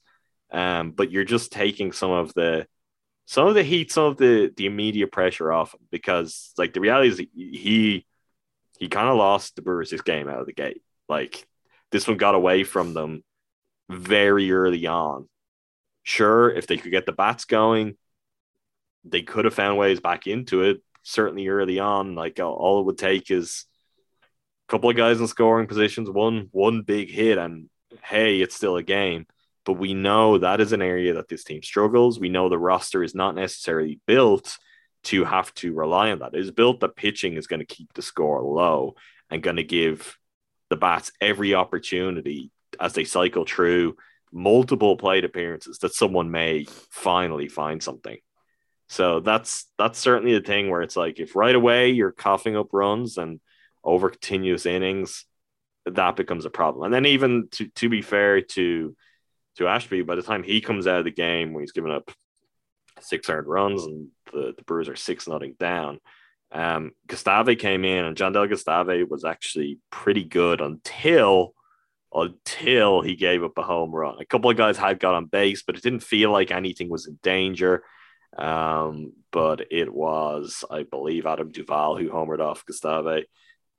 [SPEAKER 4] Um, but you're just taking some of the some of the heat, some of the the immediate pressure off him because like the reality is he he kind of lost the Brewers game out of the gate. Like this one got away from them very early on. Sure, if they could get the bats going, they could have found ways back into it. Certainly early on, like all it would take is couple of guys in scoring positions, one one big hit, and hey, it's still a game. But we know that is an area that this team struggles. We know the roster is not necessarily built to have to rely on that. It is built that pitching is going to keep the score low and going to give the bats every opportunity as they cycle through multiple plate appearances that someone may finally find something. So that's that's certainly the thing where it's like if right away you're coughing up runs and over continuous innings, that becomes a problem. And then even to to be fair to to Ashby, by the time he comes out of the game when he's given up six earned runs and the, the Brewers are six nothing down. Um, Gustave came in and Jandel Gustave was actually pretty good until until he gave up a home run. A couple of guys had got on base, but it didn't feel like anything was in danger. Um, but it was, I believe, Adam Duvall who homered off Gustave.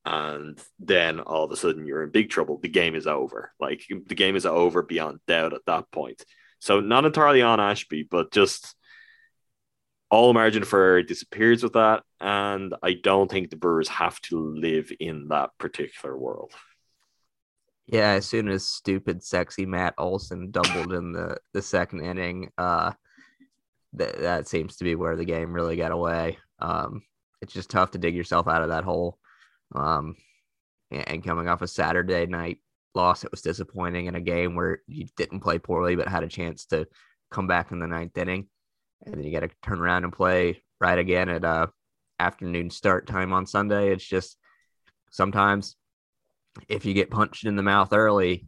[SPEAKER 4] And then all of a sudden you're in big trouble. The game is over. Like the game is over beyond doubt at that point. So not entirely on Ashby, but just all margin for error disappears with that. And I don't think the Brewers have to live in that particular world.
[SPEAKER 3] Yeah, as soon as stupid, sexy Matt Olson doubled in the, the second inning, uh, that that seems to be where the game really got away. Um, it's just tough to dig yourself out of that hole. Um, and coming off a Saturday night loss, it was disappointing in a game where you didn't play poorly but had a chance to come back in the ninth inning and then you got to turn around and play right again at uh, afternoon start time on Sunday. It's just sometimes if you get punched in the mouth early,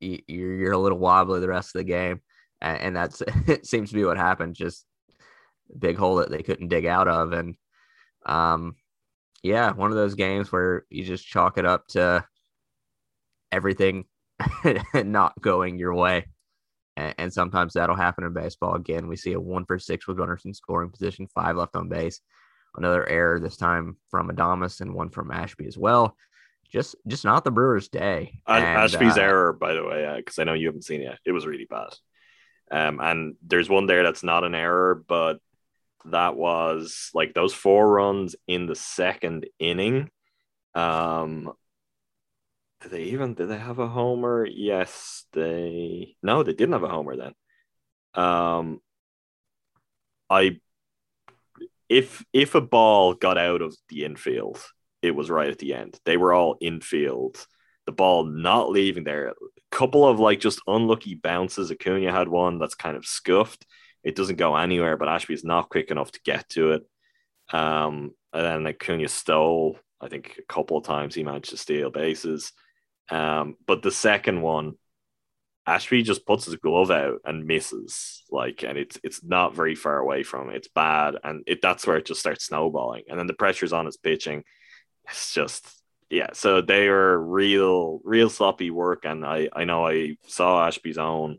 [SPEAKER 3] you, you're, you're a little wobbly the rest of the game, and, and that's it seems to be what happened. Just big hole that they couldn't dig out of, and um, yeah, one of those games where you just chalk it up to everything not going your way and, and sometimes that'll happen in baseball. Again, we see a one for six with runners in scoring position, five left on base. Another error this time from Adames and one from Ashby as well. Just, just not the Brewers' day.
[SPEAKER 4] And, Ashby's uh, error, by the way, because uh, I know you haven't seen it. It was really bad. Um, and there's one there that's not an error, but that was like those four runs in the second inning. Um, did they even did they have a homer? Yes, they no, they didn't have a homer then. Um I if if a ball got out of the infield, it was right at the end. They were all infield. The ball not leaving there. A couple of like just unlucky bounces. Acuna had one that's kind of scuffed. It doesn't go anywhere, but Ashby's not quick enough to get to it. Um, and then like Acuna stole, I think a couple of times he managed to steal bases. Um, but the second one, Ashby just puts his glove out and misses, like, and it's it's not very far away from it. It's bad, and it that's where it just starts snowballing, and then the pressure's on his pitching. It's just yeah. So they are real, real sloppy work, and I I know I saw Ashby's own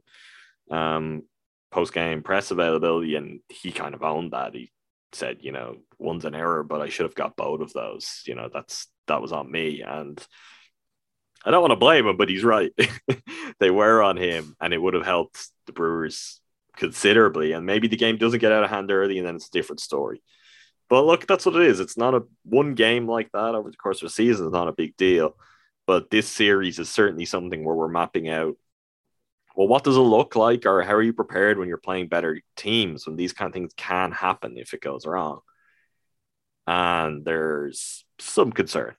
[SPEAKER 4] um post game press availability, and he kind of owned that. He said, you know, one's an error, but I should have got both of those. You know, that's that was on me, and I don't want to blame him, but he's right. they were on him, and it would have helped the Brewers considerably. And maybe the game doesn't get out of hand early, and then it's a different story. But look, that's what it is. It's not a one game like that over the course of a season. It's not a big deal. But this series is certainly something where we're mapping out. Well, what does it look like, or how are you prepared when you're playing better teams when these kind of things can happen if it goes wrong? And there's some concern.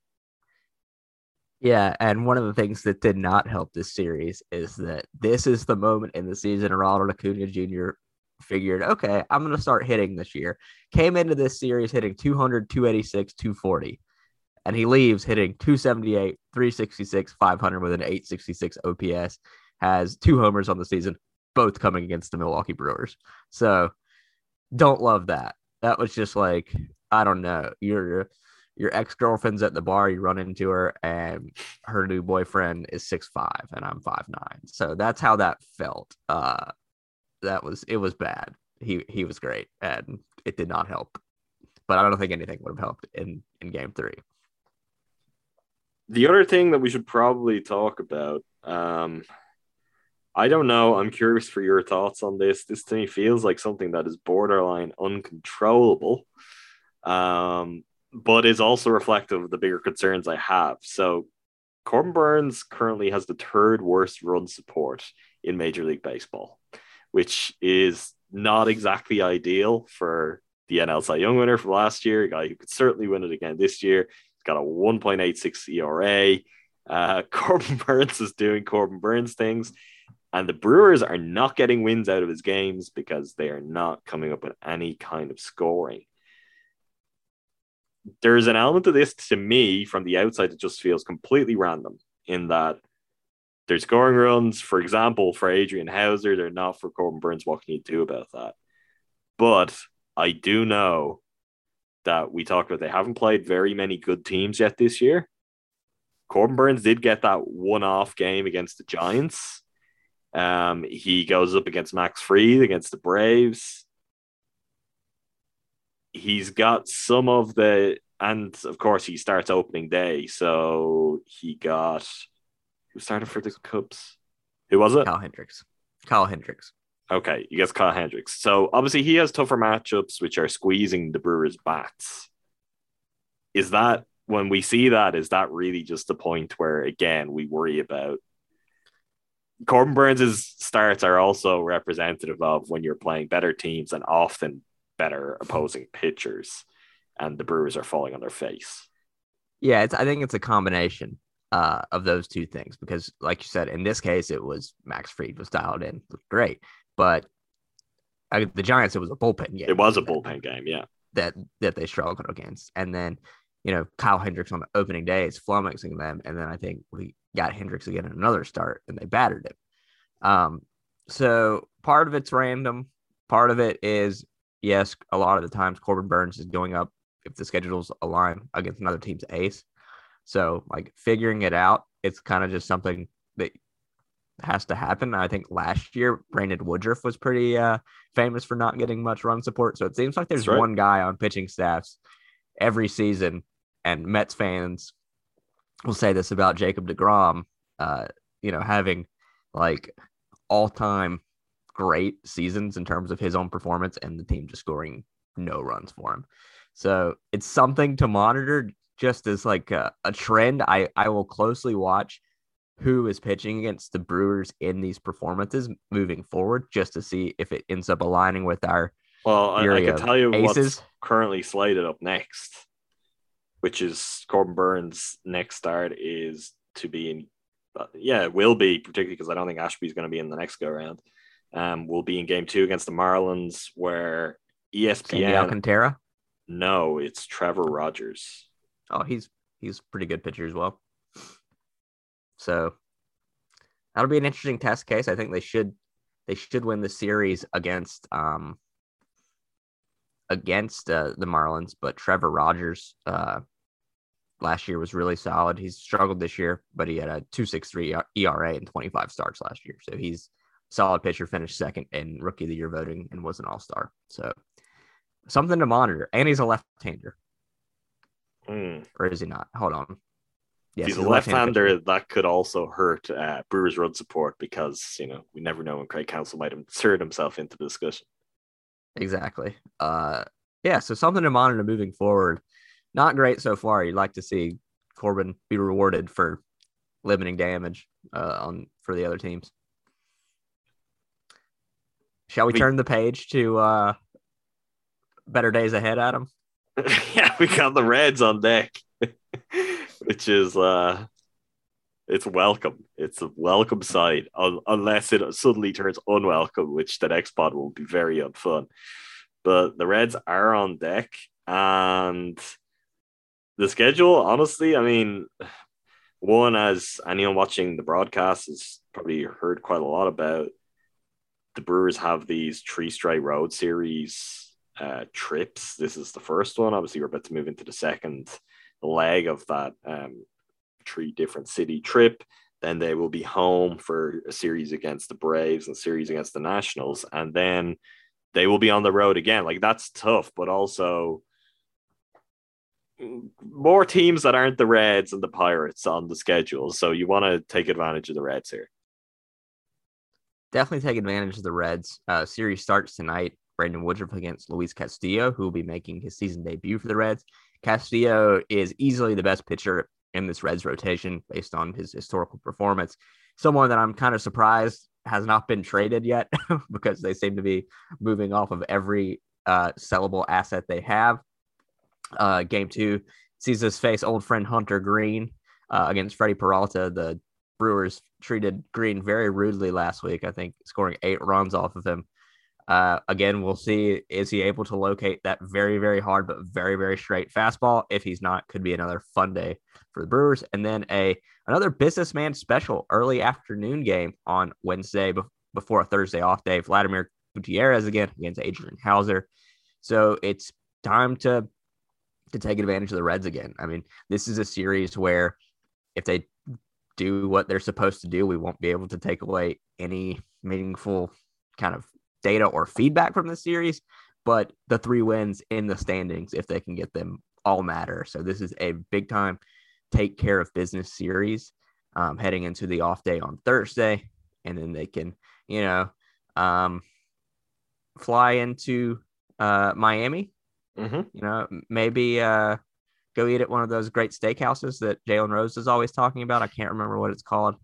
[SPEAKER 3] Yeah, and one of the things that did not help this series is that this is the moment in the season Ronald Acuna Jr. figured, okay, I'm going to start hitting this year. Came into this series hitting 200, 286, 240, and he leaves hitting 278, 366, 500 with an 866 OPS. Has two homers on the season, both coming against the Milwaukee Brewers. So don't love that. That was just like, I don't know. You're your ex girlfriend's at the bar, you run into her, and her new boyfriend is six five, and I'm five nine. So that's how that felt. Uh, that was it was bad. He he was great, and it did not help. But I don't think anything would have helped in in game three.
[SPEAKER 4] The other thing that we should probably talk about Um, I don't know. I'm curious for your thoughts on this. This to me feels like something that is borderline uncontrollable, um, but is also reflective of the bigger concerns I have. So, Corbin Burnes currently has the third worst run support in Major League Baseball, which is not exactly ideal for the NL Cy Young winner from last year, a guy who could certainly win it again this year. He's got a 1.86 ERA. Uh, Corbin Burnes is doing Corbin Burnes things, and the Brewers are not getting wins out of his games because they are not coming up with any kind of scoring. There's an element of this to me from the outside that just feels completely random in that there's scoring runs, for example, for Adrian Houser. They're not for Corbin Burnes. What can you do about that? But I do know that we talked about they haven't played very many good teams yet this year. Corbin Burnes did get that one off game against the Giants. Um, he goes up against Max Fried against the Braves. He's got some of the, and of course, he starts opening day. So he got who started for the Cubs? Who was it?
[SPEAKER 3] Kyle Hendricks. Kyle Hendricks.
[SPEAKER 4] Okay, you guess Kyle Hendricks. So obviously he has tougher matchups, which are squeezing the Brewers' bats. Is that when we see that? Is that really just the point where again we worry about? Corbin Burnes' starts are also representative of when you're playing better teams and often better opposing pitchers, and the Brewers are falling on their face.
[SPEAKER 3] Yeah, it's. I think it's a combination uh, of those two things because, like you said, in this case, it was Max Fried was dialed in, looked great, but I, the Giants, it was a bullpen game.
[SPEAKER 4] It was a bullpen game, yeah.
[SPEAKER 3] That that they struggled against, and then you know Kyle Hendricks on the opening day is flummoxing them, and then I think we got Hendricks again in another start, and they battered him. Um, so part of it's random, part of it is yes, a lot of the times Corbin Burnes is going up if the schedules align against another team's ace. So like figuring it out, it's kind of just something that has to happen. I think last year Brandon Woodruff was pretty uh, famous for not getting much run support. So it seems like there's
[SPEAKER 4] right.
[SPEAKER 3] one guy on pitching staffs every season, and Mets fans will say this about Jacob deGrom. Uh, you know, having like all time great seasons in terms of his own performance, and the team just scoring no runs for him. So it's something to monitor just as like a, a trend. I, I will closely watch who is pitching against the Brewers in these performances moving forward, just to see if it ends up aligning with our.
[SPEAKER 4] Well, I, I can tell you
[SPEAKER 3] aces.
[SPEAKER 4] what's currently slated up next, which is Corbin Burnes' next start is to be in. Yeah, it will be particularly because I don't think Ashby's going to be in the next go round. Um, will be in game two against the Marlins, where ESPN
[SPEAKER 3] Sandy Alcantara.
[SPEAKER 4] No, it's Trevor Rogers.
[SPEAKER 3] Oh, he's he's pretty good pitcher as well. So that'll be an interesting test case. I think they should they should win the series against um against uh, the Marlins, but Trevor Rogers uh last year was really solid. He's struggled this year, but he had a 2.63 ERA and 25 starts last year. So he's solid pitcher, finished second in rookie of the year voting and was an all-star. So something to monitor. And he's a left-hander.
[SPEAKER 4] Mm.
[SPEAKER 3] Or is he not? Hold on.
[SPEAKER 4] Yes, he's, he's a left-hander. Left that could also hurt uh, Brewers' run support because you know we never know when Craig Counsell might insert himself into the discussion.
[SPEAKER 3] Exactly. Uh, yeah. So something to monitor moving forward. Not great so far. You'd like to see Corbin be rewarded for limiting damage uh, on for the other teams. Shall we, we turn the page to uh, better days ahead, Adam?
[SPEAKER 4] yeah, we got the Reds on deck, which is uh it's welcome. It's a welcome sight, unless it suddenly turns unwelcome, which the next pod will be very unfun. But the Reds are on deck, and the schedule, honestly, I mean, one as anyone watching the broadcast has probably heard quite a lot about. The Brewers have these three straight road series uh, trips. This is the first one. Obviously, we're about to move into the second leg of that um, three different city trip. Then they will be home for a series against the Braves and series against the Nationals, and then they will be on the road again. Like that's tough, but also more teams that aren't the Reds and the Pirates on the schedule. So you want to take advantage of the Reds here.
[SPEAKER 3] Definitely take advantage of the Reds. Uh, series starts tonight. Brandon Woodruff against Luis Castillo, who will be making his season debut for the Reds. Castillo is easily the best pitcher in this Reds rotation based on his historical performance. Someone that I'm kind of surprised has not been traded yet because they seem to be moving off of every uh, sellable asset they have. Uh, game two sees us face old friend Hunter Greene uh, against Freddie Peralta. The Brewers treated Greene very rudely last week, I think, scoring eight runs off of him. Uh, again, we'll see is he able to locate that very, very hard but very, very straight fastball. If he's not, could be another fun day for the Brewers. And then a another businessman special early afternoon game on Wednesday be- before a Thursday off day. Vladimir Gutierrez again against Adrian Houser. So it's time to to take advantage of the Reds again. I mean, this is a series where if they do what they're supposed to do, we won't be able to take away any meaningful kind of data or feedback from the series. But the three wins in the standings, if they can get them, all matter. So this is a big time take care of business series um, heading into the off day on Thursday, and then they can, you know, um, fly into uh, Miami.
[SPEAKER 4] Mm-hmm.
[SPEAKER 3] You know, maybe uh, go eat at one of those great steakhouses that Jalen Rose is always talking about. I can't remember what it's called.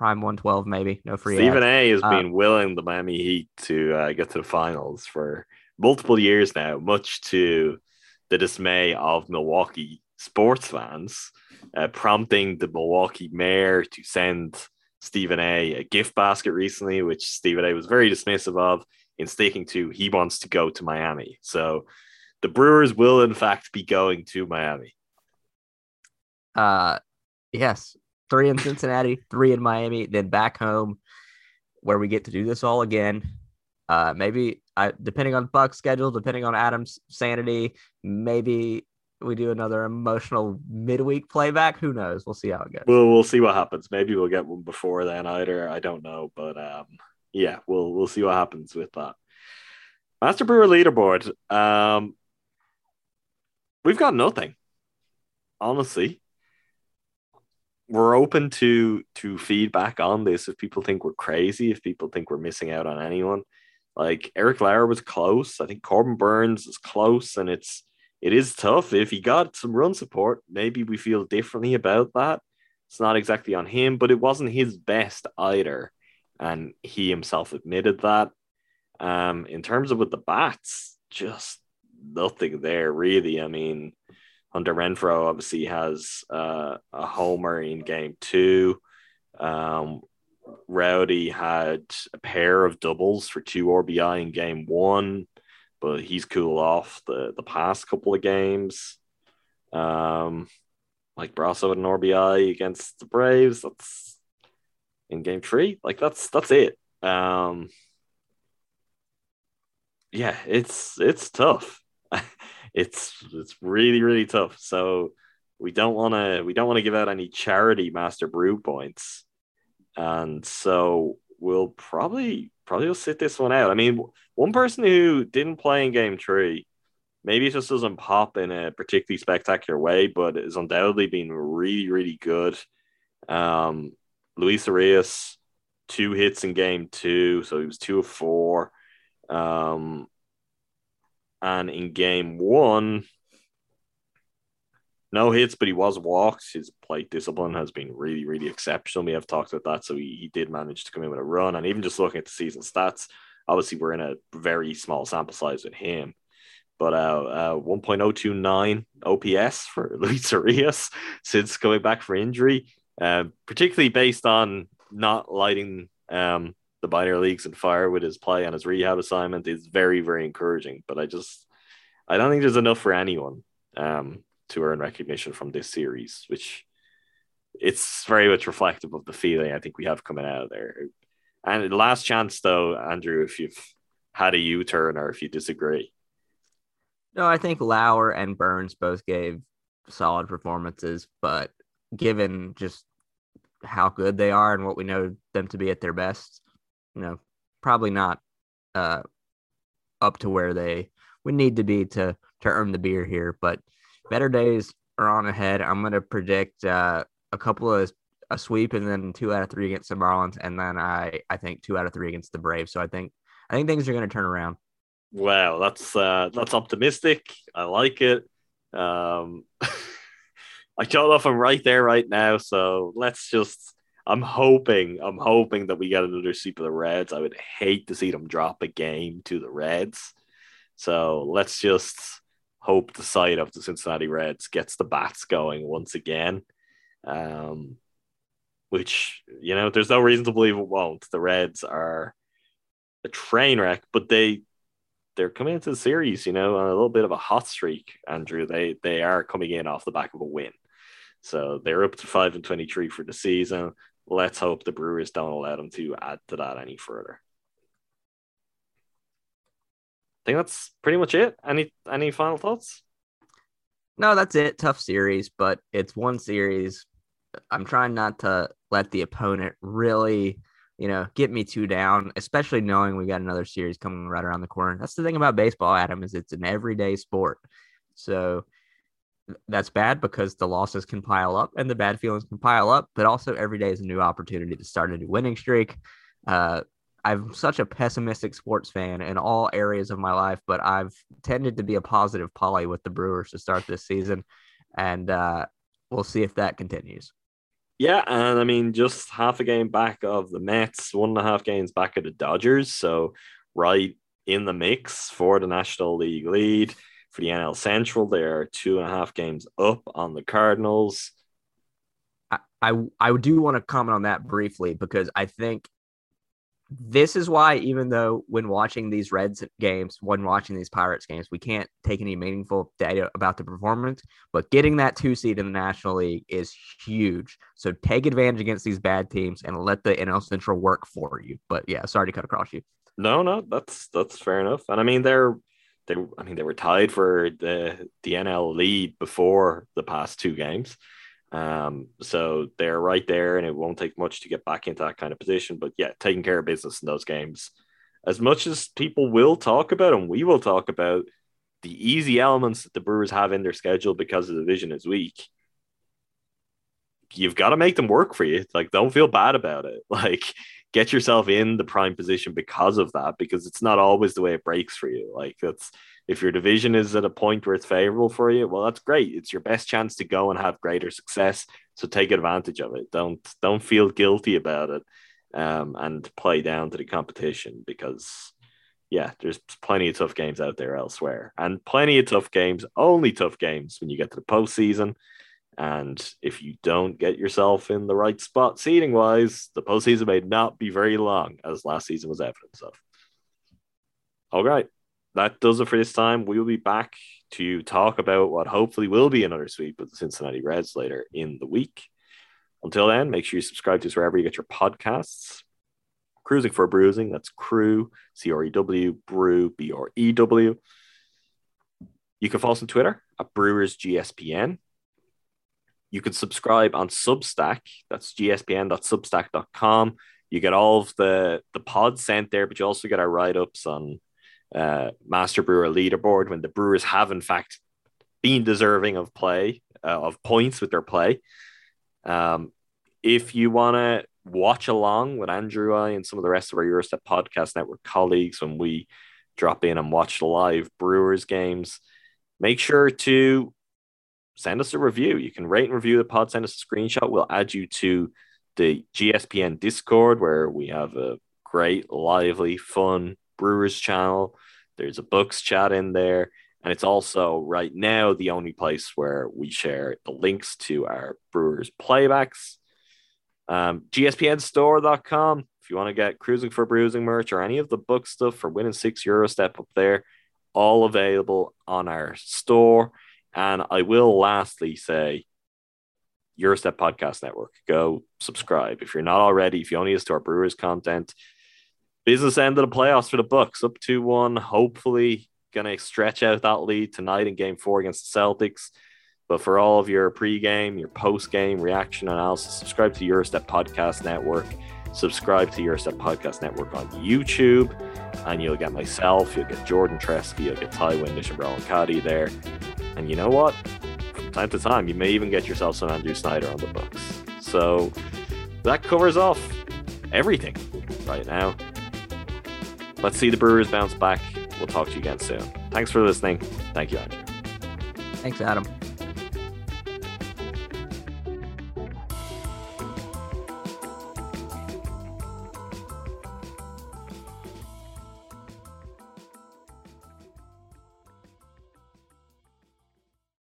[SPEAKER 3] Prime 112, maybe. No free.
[SPEAKER 4] Stephen
[SPEAKER 3] ads.
[SPEAKER 4] A has
[SPEAKER 3] Uh,
[SPEAKER 4] been willing the Miami Heat to uh, get to the finals for multiple years now, much to the dismay of Milwaukee sports fans, uh, prompting the Milwaukee mayor to send Stephen A a gift basket recently, which Stephen A was very dismissive of, in sticking to he wants to go to Miami. So the Brewers will, in fact, be going to Miami.
[SPEAKER 3] Uh, yes, three in Cincinnati, three in Miami, then back home, where we get to do this all again. Uh, maybe I, depending on Buck's schedule, depending on Adam's sanity, maybe we do another emotional midweek playback. Who knows? We'll see how it goes.
[SPEAKER 4] We'll we'll see what happens. Maybe we'll get one before then either. I don't know, but um, yeah, we'll we'll see what happens with that. Master Brewer leaderboard. Um, we've got nothing. Honestly, we're open to to feedback on this. If people think we're crazy, if people think we're missing out on anyone, like Eric Lauer was close. I think Corbin Burnes is close, and it's it is tough. If he got some run support, maybe we feel differently about that. It's not exactly on him, but it wasn't his best either. And he himself admitted that. Um, in terms of with the bats, just nothing there really. I mean, Hunter Renfroe obviously has uh, a homer in game two. Um, Rowdy had a pair of doubles for two RBI in game one but he's cooled off the the past couple of games. Um, like Brosseau had an RBI against the Braves. That's in game three. Like that's that's it. Um, yeah, it's it's tough. It's it's really really tough. So we don't want to we don't want to give out any charity master brew points, and so we'll probably probably will sit this one out. I mean, one person who didn't play in game three, maybe it just doesn't pop in a particularly spectacular way, but is undoubtedly been really, really good. Um, Luis Urías, two hits in game two, so he was two of four. Um, and in game one, no hits, but he was walked. His plate discipline has been really, really exceptional. We have talked about that. So he, he did manage to come in with a run. And even just looking at the season stats, obviously we're in a very small sample size with him. But uh, uh 1.029 OPS for Luis Urías since coming back for injury, uh, particularly based on not lighting um, the minor leagues and fire with his play on his rehab assignment is very, very encouraging. But I just, I don't think there's enough for anyone. Um, to earn recognition from this series, which it's very much reflective of the feeling I think we have coming out of there. And last chance though, Andrew, if you've had a U turn or if you disagree.
[SPEAKER 3] No, I think Lauer and Burnes both gave solid performances, but given just how good they are and what we know them to be at their best, you know, probably not uh, up to where they would need to be to to earn the beer here. But better days are on ahead. I'm going to predict uh, a couple of a sweep and then two out of three against the Marlins, and then I I think two out of three against the Braves. So I think I think things are going to turn around.
[SPEAKER 4] Wow, that's uh, that's optimistic. I like it. Um, I don't know if I'm right there right now, so let's just. I'm hoping, I'm hoping that we get another sweep of the Reds. I would hate to see them drop a game to the Reds. So let's just hope the side of the Cincinnati Reds gets the bats going once again. Um, which you know, there's no reason to believe it won't. The Reds are a train wreck, but they they're coming into the series, you know, on a little bit of a hot streak. Andrew, they they are coming in off the back of a win, so they're up to five and twenty three for the season. Let's hope the Brewers don't allow them to add to that any further. I think that's pretty much it. Any any final thoughts?
[SPEAKER 3] No, that's it. Tough series, but it's one series. I'm trying not to let the opponent really, you know, get me too down, especially knowing we got another series coming right around the corner. That's the thing about baseball, Adam, is it's an everyday sport. So that's bad because the losses can pile up and the bad feelings can pile up, but also every day is a new opportunity to start a new winning streak. Uh, I'm such a pessimistic sports fan in all areas of my life, but I've tended to be a positive poly with the Brewers to start this season, and uh, we'll see if that continues.
[SPEAKER 4] Yeah, and I mean, just half a game back of the Mets, one and a half games back of the Dodgers, so right in the mix for the National League lead. For the NL Central, they are two and a half games up on the Cardinals.
[SPEAKER 3] I, I, I do want to comment on that briefly because I think this is why even though when watching these Reds games, when watching these Pirates games, we can't take any meaningful data about the performance, but getting that two seed in the National League is huge. So take advantage against these bad teams and let the NL Central work for you. But yeah, sorry to cut across you.
[SPEAKER 4] No, no, that's that's fair enough. And I mean they're they I mean they were tied for the the NL lead before the past two games. Um, so they're right there, and it won't take much to get back into that kind of position. But yeah, taking care of business in those games, as much as people will talk about, and we will talk about the easy elements that the Brewers have in their schedule because the division is weak. You've got to make them work for you. Like, don't feel bad about it. Like, get yourself in the prime position because of that, because it's not always the way it breaks for you. Like, that's if your division is at a point where it's favorable for you, well, that's great. It's your best chance to go and have greater success. So take advantage of it. Don't don't feel guilty about it, um, and play down to the competition because, yeah, there's plenty of tough games out there elsewhere, and plenty of tough games. Only tough games when you get to the postseason. And if you don't get yourself in the right spot seating wise, the postseason may not be very long, as last season was evidence of. All right that does it for this time. We will be back to talk about what hopefully will be another sweep of the Cincinnati Reds later in the week. Until then, make sure you subscribe to us wherever you get your podcasts. Crewsing for Brewsing, that's crew, C R E W, brew, B R E W. You can follow us on Twitter at Brewers GSPN. You can subscribe on Substack, that's gspn.substack.com. You get all of the, the pods sent there, but you also get our write ups on uh, Master Brewer leaderboard when the Brewers have, in fact, been deserving of play, uh, of points with their play. Um, if you want to watch along with Andrew I and some of the rest of our Gyro Step Podcast Network colleagues when we drop in and watch live Brewers games, make sure to send us a review. You can rate and review the pod, send us a screenshot. We'll add you to the GSPN Discord where we have a great, lively, fun Brewers channel. There's a books chat in there. And it's also right now the only place where we share the links to our Brewers playbacks. Um, GSPNstore.com. If you want to get Crewsing for Brewsing merch or any of the book stuff for winning six Gyro Step up there, all available on our store. And I will lastly say, Gyro Step Podcast Network. Go subscribe. If you're not already, if you only use to our Brewers content, business end of the playoffs for the Bucks, up two one. Hopefully, gonna stretch out that lead tonight in Game Four against the Celtics. But for all of your pre-game, your post-game reaction analysis, subscribe to Gyro Step Podcast Network. Subscribe to Gyro Step Podcast Network on YouTube, and you'll get myself, you'll get Jordan Tresky, you'll get Ty Windish and Roland Caddy there. And you know what? From time to time, you may even get yourself some Andrew Snyder on the books. So that covers off everything right now. Let's see the Brewers bounce back. We'll talk to you again soon. Thanks for listening. Thank you, Andrew.
[SPEAKER 3] Thanks, Adam.